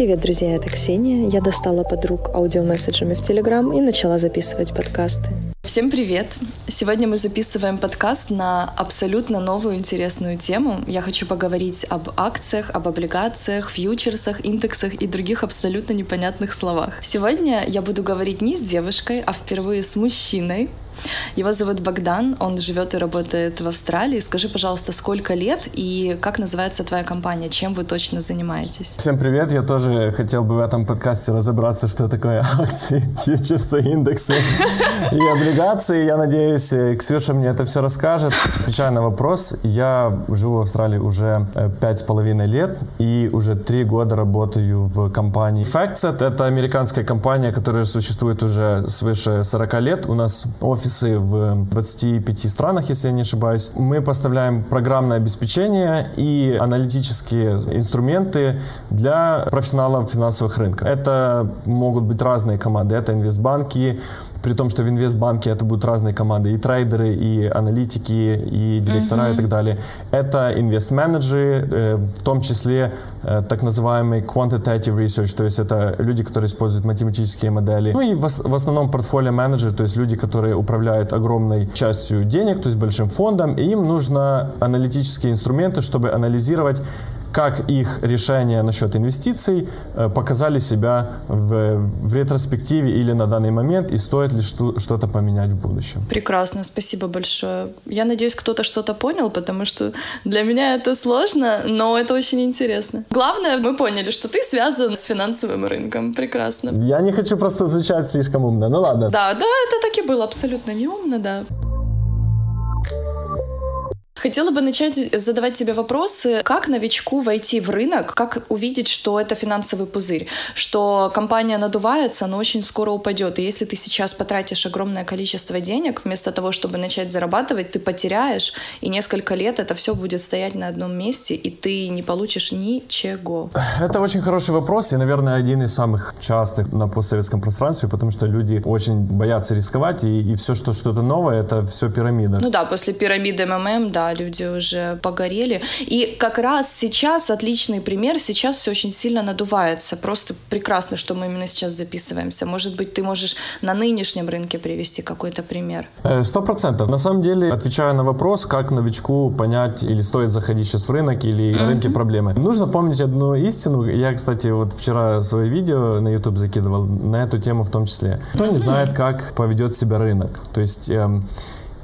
Привет, друзья, это Ксения. Я достала подруг аудиомесседжами в Телеграм и начала записывать подкасты. Всем привет! Сегодня мы записываем подкаст на абсолютно новую интересную тему. Я хочу поговорить об акциях, об облигациях, фьючерсах, индексах и других абсолютно непонятных словах. Сегодня я буду говорить не с девушкой, а впервые с мужчиной, его зовут Богдан, он живет и работает в Австралии. Скажи, пожалуйста, сколько лет и как называется твоя компания? Чем вы точно занимаетесь? Всем привет! Я тоже хотел бы в этом подкасте разобраться, что такое акции, фьючерсы, индексы и облигации. Я надеюсь, Ксюша мне это все расскажет. Отвечая на вопрос, я живу в Австралии уже э, пять с половиной лет и уже три года работаю в компании FactSet. Это американская компания, которая существует уже свыше 40 лет. У нас офис офисы в 25 странах, если я не ошибаюсь. Мы поставляем программное обеспечение и аналитические инструменты для профессионалов финансовых рынков. Это могут быть разные команды. Это инвестбанки, при том, что в инвестбанке это будут разные команды, и трейдеры, и аналитики, и директора mm-hmm. и так далее. Это инвест-менеджеры, э, в том числе э, так называемый quantitative research, то есть это люди, которые используют математические модели. Ну и в, в основном портфолио менеджеры, то есть люди, которые управляют огромной частью денег, то есть большим фондом, и им нужно аналитические инструменты, чтобы анализировать как их решения насчет инвестиций э, показали себя в, в ретроспективе или на данный момент, и стоит ли что-то поменять в будущем. Прекрасно, спасибо большое. Я надеюсь, кто-то что-то понял, потому что для меня это сложно, но это очень интересно. Главное, мы поняли, что ты связан с финансовым рынком. Прекрасно. Я не хочу просто звучать слишком умно. Ну ладно. Да, да, это так и было абсолютно неумно, да. Хотела бы начать задавать тебе вопросы, как новичку войти в рынок, как увидеть, что это финансовый пузырь, что компания надувается, но очень скоро упадет. И если ты сейчас потратишь огромное количество денег, вместо того, чтобы начать зарабатывать, ты потеряешь, и несколько лет это все будет стоять на одном месте, и ты не получишь ничего. Это очень хороший вопрос, и, наверное, один из самых частых на постсоветском пространстве, потому что люди очень боятся рисковать, и, и все, что что-то новое, это все пирамида. Ну да, после пирамиды МММ, да, люди уже погорели. И как раз сейчас отличный пример, сейчас все очень сильно надувается. Просто прекрасно, что мы именно сейчас записываемся. Может быть, ты можешь на нынешнем рынке привести какой-то пример? Э, сто процентов. На самом деле, отвечая на вопрос, как новичку понять, или стоит заходить сейчас в рынок, или на рынке проблемы, нужно помнить одну истину. Я, кстати, вот вчера свое видео на YouTube закидывал на эту тему в том числе. Кто не знает, как поведет себя рынок. То есть эм,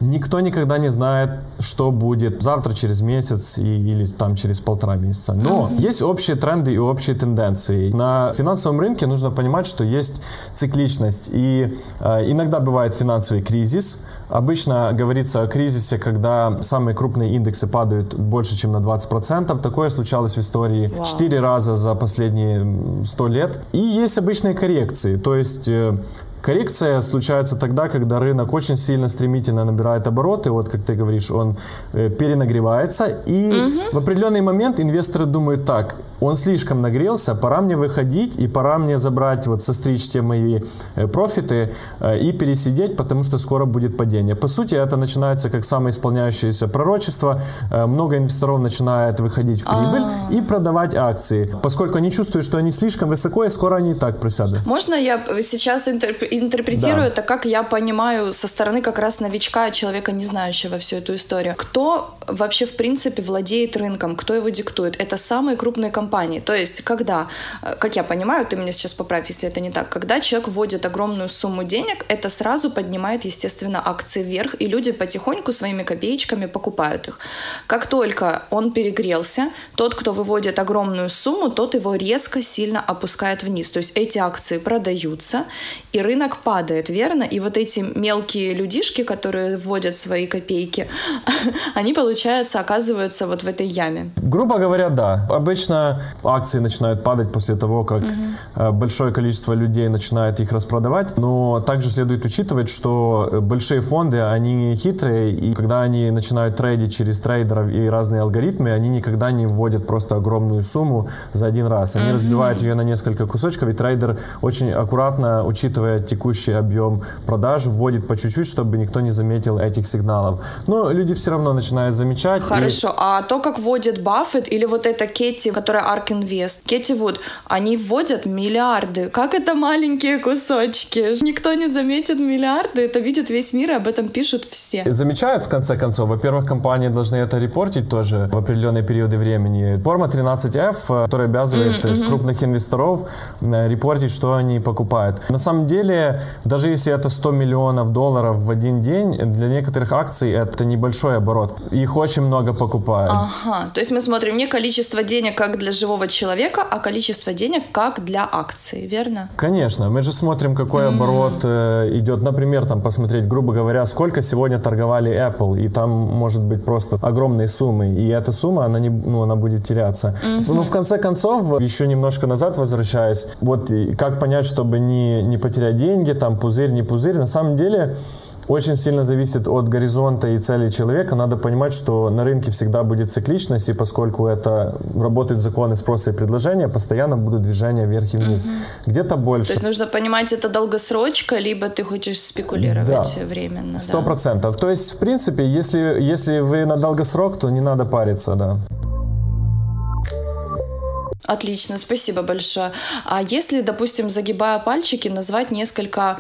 Никто никогда не знает, что будет завтра, через месяц и, или там через полтора месяца. Но есть общие тренды и общие тенденции. На финансовом рынке нужно понимать, что есть цикличность. И э, иногда бывает финансовый кризис. Обычно говорится о кризисе, когда самые крупные индексы падают больше, чем на 20%. Такое случалось в истории четыре wow. раза за последние 100 лет. И есть обычные коррекции. То есть э, Коррекция случается тогда, когда рынок очень сильно стремительно набирает обороты, вот как ты говоришь, он э, перенагревается, и угу. в определенный момент инвесторы думают так, он слишком нагрелся, пора мне выходить, и пора мне забрать, вот состричь те мои э, профиты э, и пересидеть, потому что скоро будет падение. По сути, это начинается как самоисполняющееся пророчество, много инвесторов начинает выходить в прибыль А-а-а. и продавать акции, поскольку они чувствуют, что они слишком высоко, и скоро они и так присядут. Можно я сейчас интерп интерпретирую да. это, как я понимаю, со стороны как раз новичка, человека, не знающего всю эту историю. Кто вообще, в принципе, владеет рынком, кто его диктует? Это самые крупные компании. То есть, когда, э, как я понимаю, ты меня сейчас поправь, если это не так, когда человек вводит огромную сумму денег, это сразу поднимает, естественно, акции вверх, и люди потихоньку своими копеечками покупают их. Как только он перегрелся, тот, кто выводит огромную сумму, тот его резко, сильно опускает вниз. То есть эти акции продаются, и рынок рынок падает, верно? И вот эти мелкие людишки, которые вводят свои копейки, они, получается, оказываются вот в этой яме. Грубо говоря, да. Обычно акции начинают падать после того, как угу. большое количество людей начинает их распродавать. Но также следует учитывать, что большие фонды, они хитрые, и когда они начинают трейдить через трейдеров и разные алгоритмы, они никогда не вводят просто огромную сумму за один раз. Они угу. разбивают ее на несколько кусочков, и трейдер очень аккуратно, учитывая текущий объем продаж, вводит по чуть-чуть, чтобы никто не заметил этих сигналов. Но люди все равно начинают замечать. Хорошо, и... а то, как вводит Баффет или вот эта Кетти, которая Ark Invest, Кетти Вуд, они вводят миллиарды. Как это маленькие кусочки? Никто не заметит миллиарды, это видит весь мир, и об этом пишут все. Замечают, в конце концов. Во-первых, компании должны это репортить тоже в определенные периоды времени. Форма 13F, которая обязывает mm-hmm. крупных инвесторов э, репортить, что они покупают. На самом деле, даже если это 100 миллионов долларов в один день, для некоторых акций это небольшой оборот. Их очень много покупают. Ага, то есть мы смотрим не количество денег как для живого человека, а количество денег как для акций, верно? Конечно, мы же смотрим, какой mm-hmm. оборот э, идет. Например, там посмотреть, грубо говоря, сколько сегодня торговали Apple, и там может быть просто огромные суммы, и эта сумма, она, не, ну, она будет теряться. Mm-hmm. Но в конце концов, еще немножко назад возвращаясь, вот как понять, чтобы не, не потерять деньги, там пузырь, не пузырь, на самом деле очень сильно зависит от горизонта и целей человека. Надо понимать, что на рынке всегда будет цикличность, и поскольку это работают законы спроса и предложения, постоянно будут движения вверх и вниз. Угу. Где-то больше. То есть нужно понимать, это долгосрочка, либо ты хочешь спекулировать да. временно. Сто процентов. Да? То есть, в принципе, если, если вы на долгосрок, то не надо париться, да. Отлично, спасибо большое. А если, допустим, загибая пальчики, назвать несколько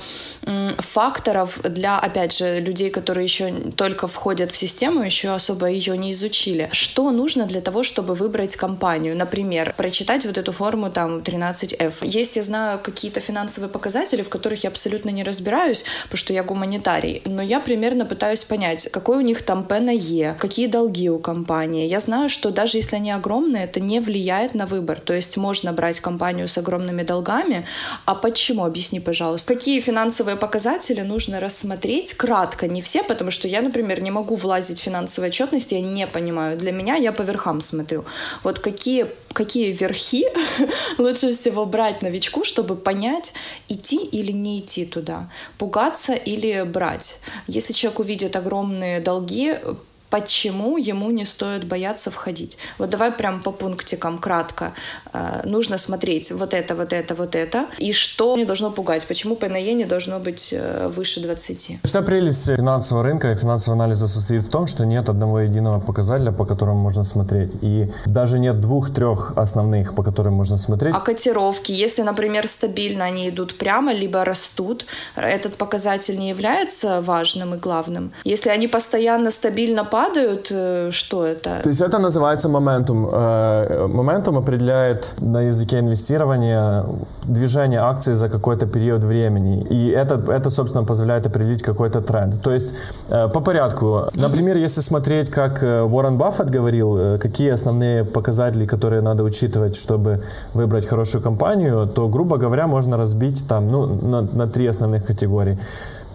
факторов для, опять же, людей, которые еще только входят в систему, еще особо ее не изучили, что нужно для того, чтобы выбрать компанию? Например, прочитать вот эту форму там 13F. Есть, я знаю, какие-то финансовые показатели, в которых я абсолютно не разбираюсь, потому что я гуманитарий, но я примерно пытаюсь понять, какой у них там P на E, какие долги у компании. Я знаю, что даже если они огромные, это не влияет на выбор выбор. То есть можно брать компанию с огромными долгами. А почему? Объясни, пожалуйста. Какие финансовые показатели нужно рассмотреть? Кратко, не все, потому что я, например, не могу влазить в финансовые отчетности, я не понимаю. Для меня я по верхам смотрю. Вот какие какие верхи лучше всего брать новичку, чтобы понять, идти или не идти туда, пугаться или брать. Если человек увидит огромные долги, почему ему не стоит бояться входить. Вот давай прям по пунктикам кратко. Э, нужно смотреть вот это, вот это, вот это. И что не должно пугать? Почему ПНЕ не должно быть э, выше 20? Вся прелесть финансового рынка и финансового анализа состоит в том, что нет одного единого показателя, по которому можно смотреть. И даже нет двух-трех основных, по которым можно смотреть. А котировки, если, например, стабильно они идут прямо, либо растут, этот показатель не является важным и главным. Если они постоянно стабильно падают, э, что это? То есть это называется моментум. Э, моментум определяет на языке инвестирования движение акций за какой-то период времени. И это, это собственно, позволяет определить какой-то тренд. То есть э, по порядку. Например, если смотреть, как Уоррен Баффет говорил, какие основные показатели, которые надо учитывать, чтобы выбрать хорошую компанию, то, грубо говоря, можно разбить там, ну, на, на три основных категории.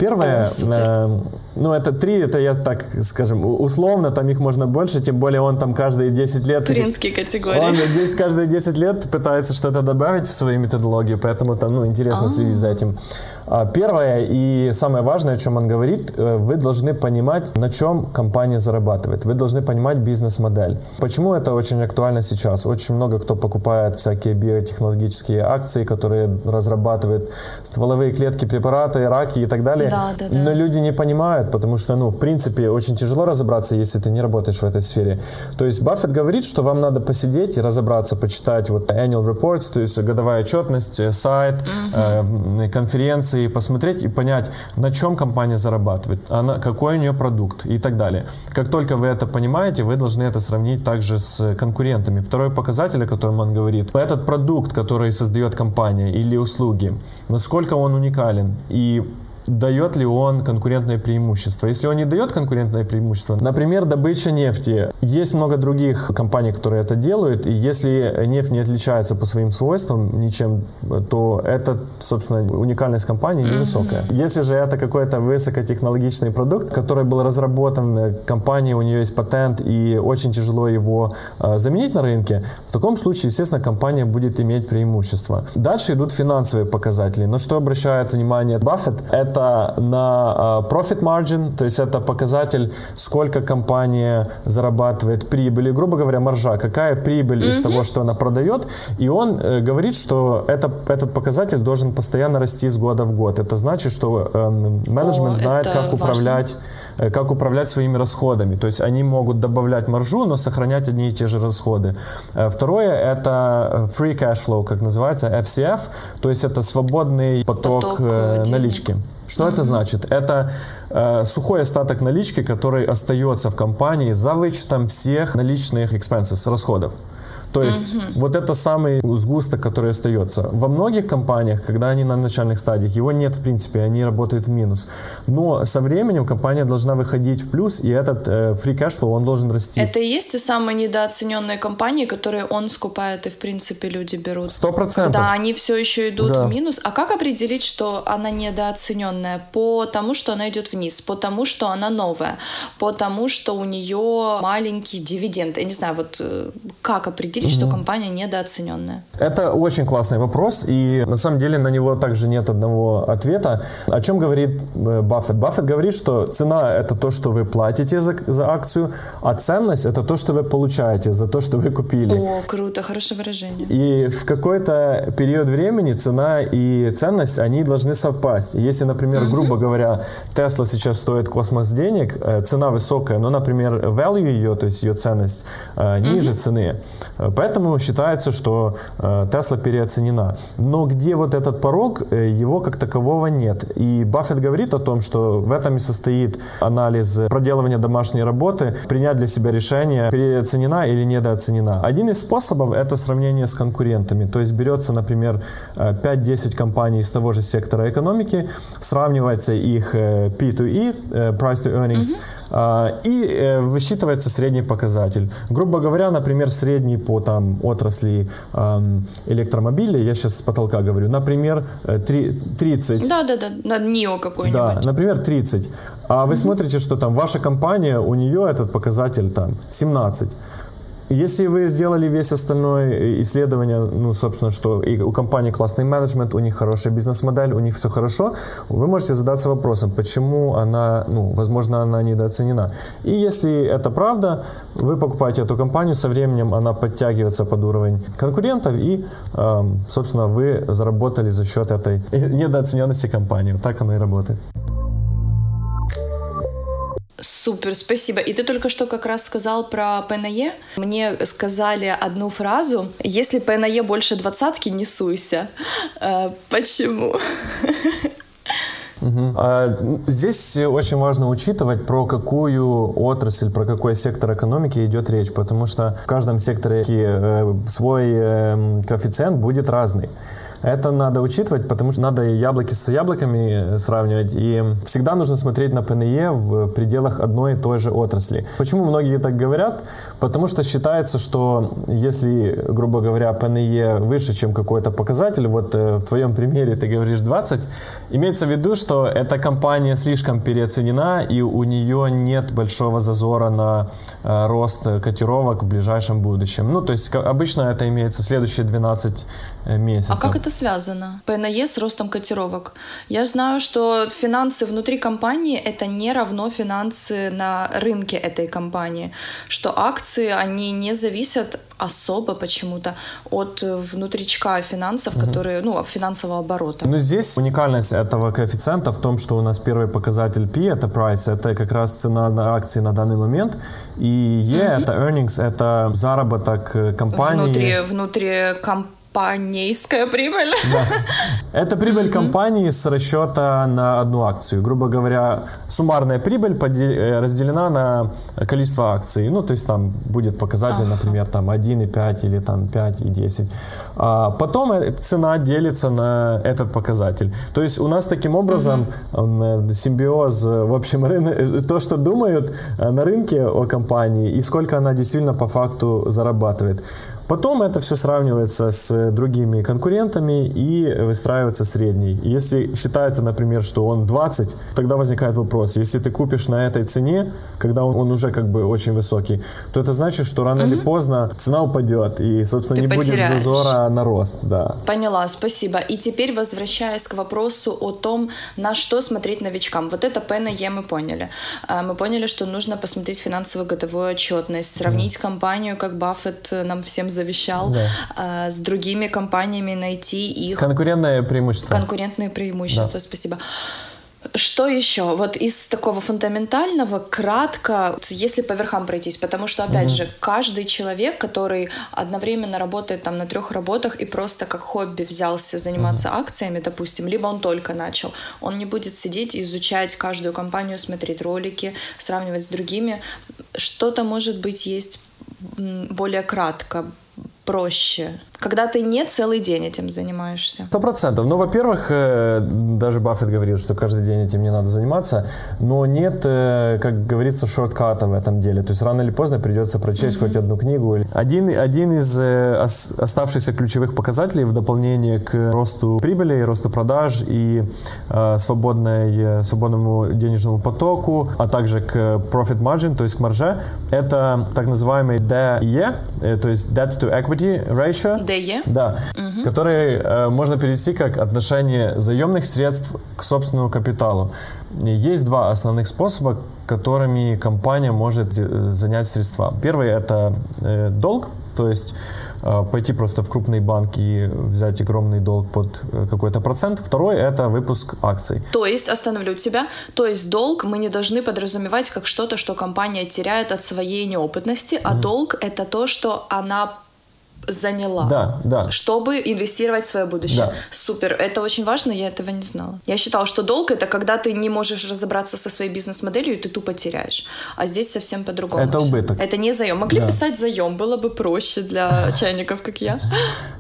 Первое, э, ну это три, это я так скажем, условно, там их можно больше, тем более он там каждые 10 лет... Туринские категории. Он здесь каждые 10 лет пытается что-то добавить в свою методологию, поэтому там, ну, интересно А-а-а. следить за этим. А, первое и самое важное, о чем он говорит, э, вы должны понимать, на чем компания зарабатывает. Вы должны понимать бизнес-модель. Почему это очень актуально сейчас? Очень много кто покупает всякие биотехнологические акции, которые разрабатывают стволовые клетки, препараты, раки и так далее. Да, да, да. Но люди не понимают, потому что, ну, в принципе, очень тяжело разобраться, если ты не работаешь в этой сфере. То есть Баффет говорит, что вам надо посидеть и разобраться, почитать вот annual reports, то есть годовая отчетность, э, сайт, угу. конференции, и посмотреть и понять, на чем компания зарабатывает, она, какой у нее продукт и так далее. Как только вы это понимаете, вы должны это сравнить также с конкурентами. Второй показатель, о котором он говорит, этот продукт, который создает компания или услуги, насколько он уникален и дает ли он конкурентное преимущество. Если он не дает конкурентное преимущество, например, добыча нефти. Есть много других компаний, которые это делают, и если нефть не отличается по своим свойствам ничем, то это, собственно, уникальность компании невысокая. Mm-hmm. Если же это какой-то высокотехнологичный продукт, который был разработан компанией, у нее есть патент, и очень тяжело его э, заменить на рынке, в таком случае, естественно, компания будет иметь преимущество. Дальше идут финансовые показатели. Но что обращает внимание Баффет, это это на а, profit margin, то есть это показатель, сколько компания зарабатывает прибыли, грубо говоря, маржа, какая прибыль из того, что она продает. И он э, говорит, что это, этот показатель должен постоянно расти с года в год. Это значит, что э, менеджмент О, знает, как управлять, э, как управлять своими расходами. То есть они могут добавлять маржу, но сохранять одни и те же расходы. Второе это free cash flow, как называется, FCF, то есть это свободный поток, Поток, денег. налички. Что это значит? Это э, сухой остаток налички, который остается в компании за вычетом всех наличных expenses, расходов. То есть вот это самый сгусток, который остается. Во многих компаниях, когда они на начальных стадиях, его нет в принципе, они работают в минус. Но со временем компания должна выходить в плюс, и этот э, free cash flow, он должен расти. Это и есть те самые недооцененные компании, которые он скупает и, в принципе, люди берут. Сто процентов. Да, они все еще идут Да. в минус. А как определить, что она недооцененная? Потому что она идет вниз, потому что она новая, потому что у нее маленький дивиденд. Я не знаю, вот э, как определить, что компания недооцененная? Это очень классный вопрос, и на самом деле на него также нет одного ответа. О чем говорит э, Баффет? Баффет говорит, что цена – это то, что вы платите за, за акцию, а ценность – это то, что вы получаете за то, что вы купили. О, круто, хорошее выражение. И в какой-то период времени цена и ценность, они должны совпасть. Если, например, грубо говоря, Tesla сейчас стоит космос денег, э, цена высокая, но, например, value ее, то есть ее ценность, э, ниже цены. Э, Поэтому считается, что э, Tesla переоценена. Но где вот этот порог, э, его как такового нет. И Баффет говорит о том, что в этом и состоит анализ проделывания домашней работы, принять для себя решение, переоценена или недооценена. Один из способов – это сравнение с конкурентами. То есть берется, например, э, 5-10 компаний из того же сектора экономики, сравнивается их э, P2E, э, Price to Earnings, а, и э, высчитывается средний показатель. Грубо говоря, например, средний по там, отрасли электромобилей, я сейчас с потолка говорю, например, э, три- 30. Да-да-да, на НИО какой-нибудь. Да, например, 30. А вы смотрите, что там ваша компания, у нее этот показатель там 17. Если вы сделали весь остальное исследование, ну, собственно, что и у компании классный менеджмент, у них хорошая бизнес-модель, у них все хорошо, вы можете задаться вопросом, почему она, ну, возможно, она недооценена. И если это правда, вы покупаете эту компанию, со временем она подтягивается под уровень конкурентов, и, эм, собственно, вы заработали за счет этой недооцененности компании. Так оно и работает. Супер, спасибо. И ты только что как раз сказал про ПНЕ. Мне сказали одну фразу. Если ПНЕ больше двадцатки, не суйся. Э, Почему? Мгм. А, Здесь очень важно учитывать, про какую отрасль, про какой сектор экономики идет речь, потому что в каждом секторе э, свой э, коэффициент будет разный. Это надо учитывать, потому что надо яблоки с яблоками сравнивать, и всегда нужно смотреть на ПНЕ в, в пределах одной и той же отрасли. Почему многие так говорят? Потому что считается, что если, грубо говоря, ПНЕ выше, чем какой-то показатель, вот э, в твоем примере ты говоришь 20, имеется в виду, что эта компания слишком переоценена, и у нее нет большого зазора на э, рост котировок в ближайшем будущем. Ну, то есть обычно это имеется следующие 12 э, А месяцев. как это связано? ПНЕ с ростом котировок. Я знаю, что финансы внутри компании это не равно финансы на рынке этой компании, что акции они не зависят особо почему-то от э, внутричка финансов, которые, ну, финансового оборота. Ну, здесь уникальность этого коэффициента в том, что у нас первый показатель P, это price, это как раз цена на акции на данный момент, и E, это earnings, это заработок э, компании. Внутри, внутри компанейская прибыль. Это прибыль компании с расчета на одну акцию. Грубо говоря, суммарная прибыль э, разделена на количество акций. Ну, то есть там будет показатель, например, там 1,5 или там 5,10. А потом э, цена делится на этот показатель. То есть у нас таким образом э, симбиоз, э, в общем, рынок, то, что думают на рынке о компании и сколько она действительно по факту зарабатывает. Потом это все сравнивается с другими конкурентами и выстраивается средний. Если считается, например, что он 20, тогда возникает вопрос, если ты купишь на этой цене, когда он, он уже как бы очень высокий, то это значит, что рано или поздно цена упадет, и, собственно, Ты не будет потеряешь. зазора на рост, да. Поняла, спасибо. И теперь возвращаясь к вопросу о том, на что смотреть новичкам. Вот это П на Е мы поняли. А, Мы поняли, что нужно посмотреть финансовую годовую отчетность, сравнить компанию, как Баффет нам всем завещал, Да. а, с другими компаниями, найти их Конкурентное преимущество. конкурентные преимущества. Спасибо. Что еще? Вот из такого фундаментального, кратко, если по верхам пройтись, потому что, опять же, каждый человек, который одновременно работает там на трех работах и просто как хобби взялся заниматься акциями, допустим, либо он только начал, он не будет сидеть и изучать каждую компанию, смотреть ролики, сравнивать с другими. Что-то, может быть, есть более кратко, проще, когда ты не целый день этим занимаешься. Сто процентов. Ну, во-первых, э, даже Баффет говорит, что каждый день этим не надо заниматься, но нет, э, как говорится, шортката в этом деле. То есть рано или поздно придется прочесть хоть одну книгу. Один, один из э, ос- оставшихся ключевых показателей в дополнение к росту прибыли, росту продаж и свободной, свободному денежному потоку, а также к profit margin, то есть к марже, это так называемый DE, то есть Debt to Equity Ratio. ДЕ? Да, который э, можно перевести как отношение заемных средств к собственному капиталу. Есть два основных способа, которыми компания может э, занять средства. Первый это э, долг, то есть э, пойти просто в крупный банк и взять огромный долг под э, какой-то процент. Второй это выпуск акций. То есть, остановлю тебя, то есть долг мы не должны подразумевать как что-то, что компания теряет от своей неопытности, а долг это то, что она заняла. Да, да. Чтобы инвестировать в свое будущее. Да. Супер. Это очень важно, я этого не знала. Я считала, что долг это когда ты не можешь разобраться со своей бизнес-моделью, и ты тупо теряешь. А здесь совсем по-другому. Это всё. убыток. Это не заем. Могли Да. писать заем, было бы проще для чайников, как я.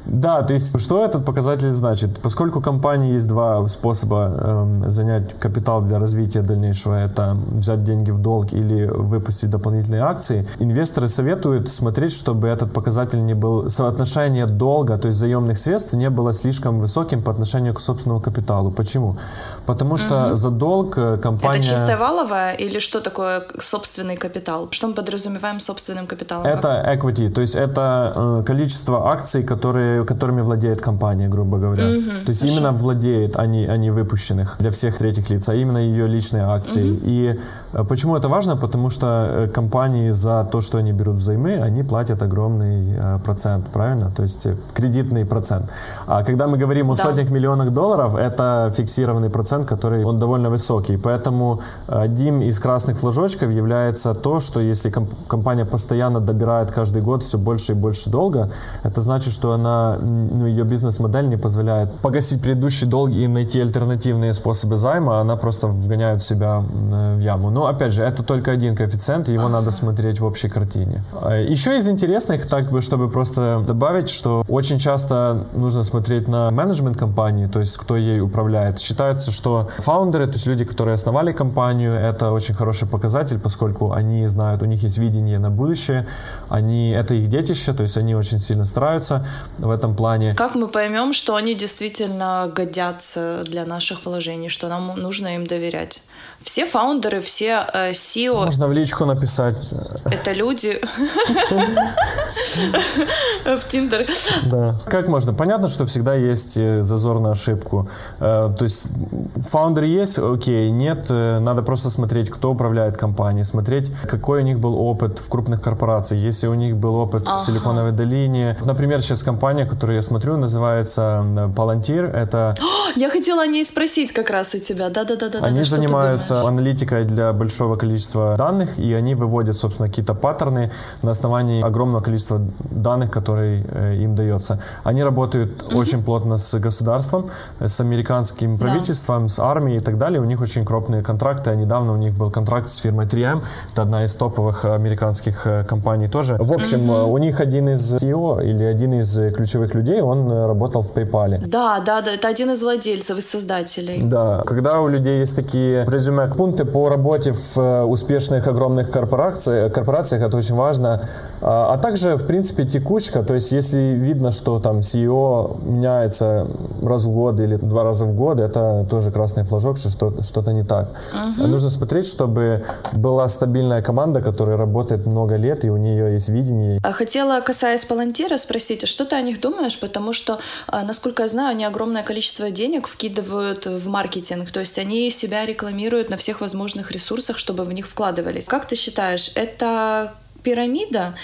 Да, то есть что этот показатель значит? Поскольку у компании есть два способа эм, занять капитал для развития дальнейшего, это взять деньги в долг или выпустить дополнительные акции, инвесторы советуют смотреть, чтобы этот показатель не был, соотношение долга, то есть заемных средств, не было слишком высоким по отношению к собственному капиталу. Почему? Потому что за долг э, компания... Это чистая валовая или что такое собственный капитал? Что мы подразумеваем собственным капиталом? Это equity, то есть это э, количество акций, которые, которыми владеет компания, грубо говоря. то есть именно владеет, а не, а не выпущенных для всех третьих лиц, а именно ее личные акции. И э, почему это важно? Потому что э, компании за то, что они берут взаймы, они платят огромный э, процент, правильно? То есть э, кредитный процент. А когда мы говорим о Да. сотнях миллионах долларов, это фиксированный процент, который он довольно высокий. Поэтому одним из красных флажочков является то, что если комп- компания постоянно добирает каждый год все больше и больше долга, это значит, что она, ну, ее бизнес-модель не позволяет погасить предыдущий долг и найти альтернативные способы займа, она просто вгоняет себя в яму. Но, опять же, это только один коэффициент, его надо смотреть в общей картине. А, Еще из интересных, так бы, чтобы просто добавить, что очень часто нужно смотреть на менеджмент компании, то есть кто ей управляет. Считается, что фаундеры, то есть люди, которые основали компанию, это очень хороший показатель, поскольку они знают, у них есть видение на будущее, они, это их детище, то есть они очень сильно стараются в этом плане. Как мы поймем, что они действительно годятся для наших вложений, что нам нужно им доверять? Все фаундеры, все э, SEO Можно в личку написать. это люди в Тиндер. Да. Как можно? Понятно, что всегда есть э, зазор на ошибку. Э, То есть фаундер есть, окей, нет, э, надо просто смотреть, кто управляет компанией, смотреть, какой у них был опыт в крупных корпорациях, если у них был опыт в Силиконовой долине. Например, сейчас компания, которую я смотрю, называется Palantir. Это Я хотела о ней спросить как раз у тебя. Да-да-да. они занимаются аналитикой для большого количества данных, и они выводят, собственно, какие-то паттерны на основании огромного количества данных, которые э, им дается. Они работают очень плотно с государством, с американским правительством, с армией и так далее. У них очень крупные контракты. А недавно у них был контракт с фирмой 3M. Это одна из топовых американских э, компаний тоже. В общем, э, у них один из CEO или один из э, ключевых людей, он работал в PayPal. Да, да, да, это один из владельцев владельцев и создателей. Да, когда у людей есть такие резюме пункты по работе в э, успешных огромных корпорациях, корпорациях это очень важно. А, а также, в принципе, текучка, то есть если видно, что там CEO меняется раз в год или два раза в год, это тоже красный флажок, что что-то не так. Угу. Нужно смотреть, чтобы была стабильная команда, которая работает много лет, и у нее есть видение. А хотела, касаясь Палантира, спросить, а что ты о них думаешь? Потому что, насколько я знаю, они огромное количество денег вкидывают в маркетинг, то есть они себя рекламируют на всех возможных ресурсах, чтобы в них вкладывались. Как ты считаешь, это пирамида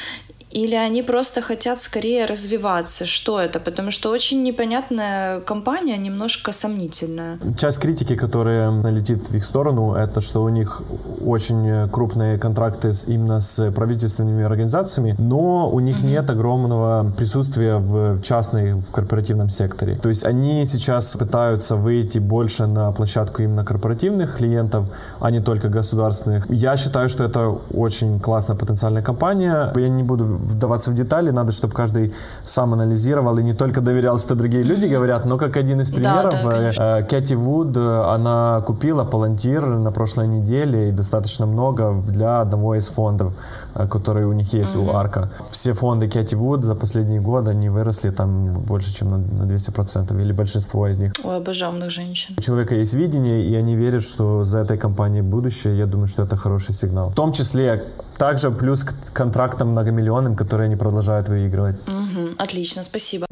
или они просто хотят скорее развиваться? Что это? Потому что очень непонятная компания, немножко сомнительная. Часть критики, которая летит в их сторону, это что у них очень крупные контракты с, именно с правительственными организациями, но у них mm-hmm. нет огромного присутствия в частной, в корпоративном секторе. То есть они сейчас пытаются выйти больше на площадку именно корпоративных клиентов, а не только государственных. Я считаю, что это очень классная потенциальная компания. Я не буду вдаваться в детали, надо, чтобы каждый сам анализировал и не только доверял, что другие люди говорят, но как один из примеров, да, да, э, Кэти Вуд, э, она купила Палантир на прошлой неделе и достаточно много для одного из фондов, э, которые у них есть, mm-hmm. у Арка. Все фонды Кэти Вуд за последние годы, они выросли там больше, чем на, на 200%, или большинство из них. У обожавных женщин. У человека есть видение, и они верят, что за этой компанией будущее. Я думаю, что это хороший сигнал. В том числе также плюс к контрактам многомиллионным, которые они продолжают выигрывать. Угу, отлично, спасибо.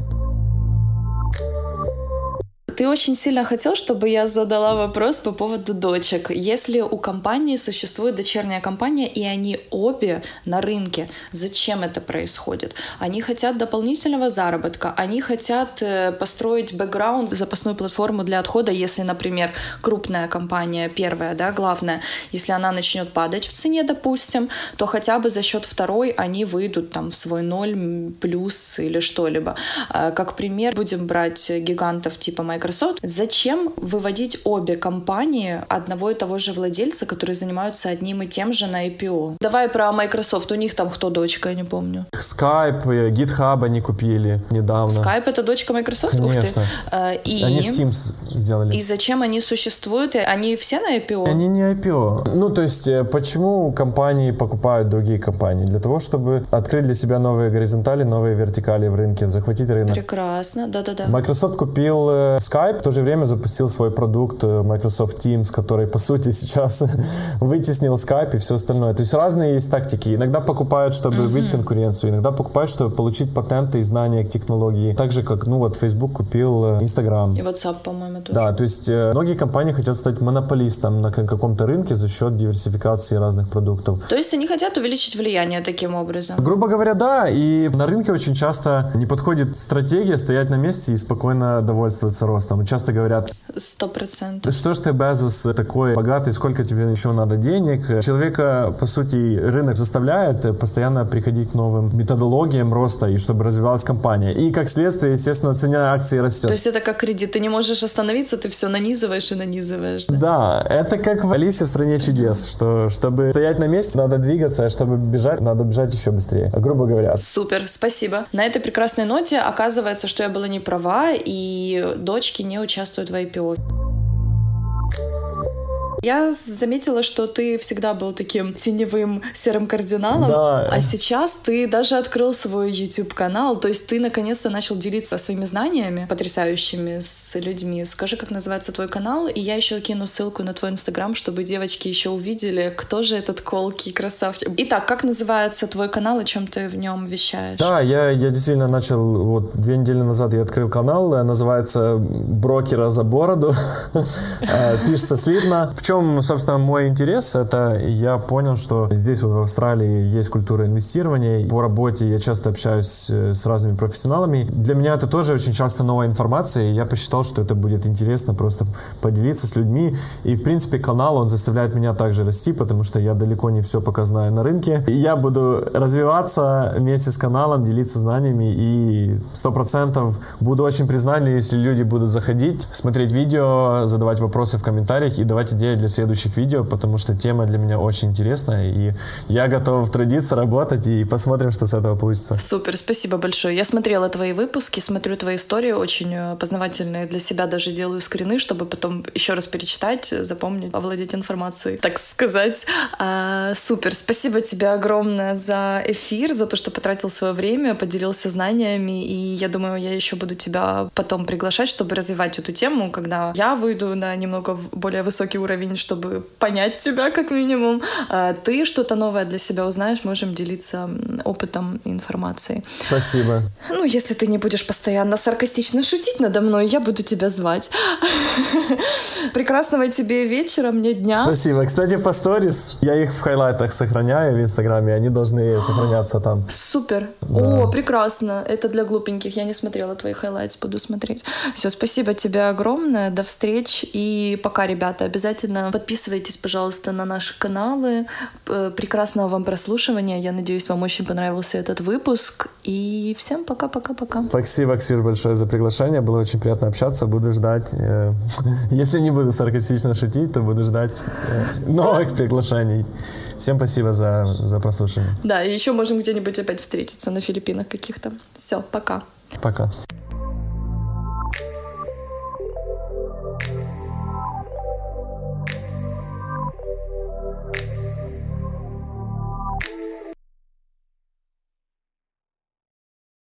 Ты очень сильно хотел, чтобы я задала вопрос по поводу дочек. Если у компании существует дочерняя компания, и они обе на рынке, зачем это происходит? Они хотят дополнительного заработка, они хотят э, построить бэкграунд, запасную платформу для отхода, если, например, крупная компания, первая, да, главная, если она начнет падать в цене, допустим, то хотя бы за счет второй они выйдут там в свой ноль, плюс или что-либо. А, как пример, будем брать гигантов типа Microsoft, Microsoft. Зачем выводить обе компании одного и того же владельца, которые занимаются одним и тем же на IPO? Давай про Microsoft. У них там кто дочка, я не помню. Skype, э, GitHub они купили недавно. Skype это дочка Microsoft? Конечно. Ух ты. А, и... Они с Teams сделали. И зачем они существуют? Они все на IPO? Они не IPO. Ну, то есть, э, почему компании покупают другие компании? Для того, чтобы открыть для себя новые горизонтали, новые вертикали в рынке, захватить рынок. Прекрасно, да-да-да. Microsoft купил э, Skype в то же время запустил свой продукт э, Microsoft Teams, который, по сути, сейчас вытеснил Skype и все остальное. То есть разные есть тактики. Иногда покупают, чтобы mm-hmm. выйти конкуренцию, иногда покупают, чтобы получить патенты и знания к технологии. Так же, как, ну вот, Facebook купил э, Instagram. И WhatsApp, по-моему, тоже. Да, то есть э, многие компании хотят стать монополистом на каком-то рынке за счет диверсификации разных продуктов. То есть они хотят увеличить влияние таким образом? Грубо говоря, да. И на рынке очень часто не подходит стратегия стоять на месте и спокойно довольствоваться ростом. Часто часто говорят... Сто процентов. Что ж ты, Безос, такой богатый, сколько тебе еще надо денег? Человека, по сути, рынок заставляет постоянно приходить к новым методологиям роста, и чтобы развивалась компания. И, как следствие, естественно, цена акций растет. То есть это как кредит. Ты не можешь остановиться, ты все нанизываешь и нанизываешь. Да, да это как в Алисе в «Стране чудес», что чтобы стоять на месте, надо двигаться, а чтобы бежать, надо бежать еще быстрее, грубо говоря. Супер, спасибо. На этой прекрасной ноте оказывается, что я была не права, и дочки не участвуют в IPO. Я заметила, что ты всегда был таким теневым серым кардиналом, да. а сейчас ты даже открыл свой YouTube-канал, то есть ты наконец-то начал делиться своими знаниями потрясающими с людьми. Скажи, как называется твой канал, и я еще кину ссылку на твой Инстаграм, чтобы девочки еще увидели, кто же этот колкий красавчик. Итак, как называется твой канал, о чем ты в нем вещаешь? Да, я, я действительно начал, вот две недели назад я открыл канал, называется «Брокера за бороду», э, пишется слитно. В чем чем, собственно, мой интерес? Это я понял, что здесь вот в Австралии есть культура инвестирования. По работе я часто общаюсь э, с разными профессионалами. Для меня это тоже очень часто новая информация, и я посчитал, что это будет интересно просто поделиться с людьми. И, в принципе, канал, он заставляет меня также расти, потому что я далеко не все пока знаю на рынке. И я буду развиваться вместе с каналом, делиться знаниями, и сто процентов буду очень признателен, если люди будут заходить, смотреть видео, задавать вопросы в комментариях и давать идеи для для следующих видео, потому что тема для меня очень интересная, и я готов трудиться, работать, и посмотрим, что с этого получится. Супер, спасибо большое. Я смотрела твои выпуски, смотрю твои истории, очень э, познавательные для себя, даже делаю скрины, чтобы потом еще раз перечитать, запомнить, овладеть информацией, так сказать. А, супер, спасибо тебе огромное за эфир, за то, что потратил свое время, поделился знаниями, и я думаю, я еще буду тебя потом приглашать, чтобы развивать эту тему, когда я выйду на немного более высокий уровень, чтобы понять тебя как минимум. А ты что-то новое для себя узнаешь, можем делиться опытом и информацией. Спасибо. Ну, если ты не будешь постоянно саркастично шутить надо мной, я буду тебя звать. Прекрасного тебе вечера, мне дня. Спасибо. Кстати, по сторис, я их в хайлайтах сохраняю в Инстаграме, они должны сохраняться там. Супер. Да. О, прекрасно. Это для глупеньких. Я не смотрела твои хайлайты, буду смотреть. Все, спасибо тебе огромное. До встреч. И пока, ребята, обязательно подписывайтесь, пожалуйста, на наши каналы. Прекрасного вам прослушивания. Я надеюсь, вам очень понравился этот выпуск. И всем пока-пока-пока. Спасибо, Ксюш, большое за приглашение. Было очень приятно общаться. Буду ждать. Э, если не буду саркастично шутить, то буду ждать э, новых приглашений. Всем спасибо за, за прослушивание. Да, и еще можем где-нибудь опять встретиться на Филиппинах каких-то. Все, пока. Пока.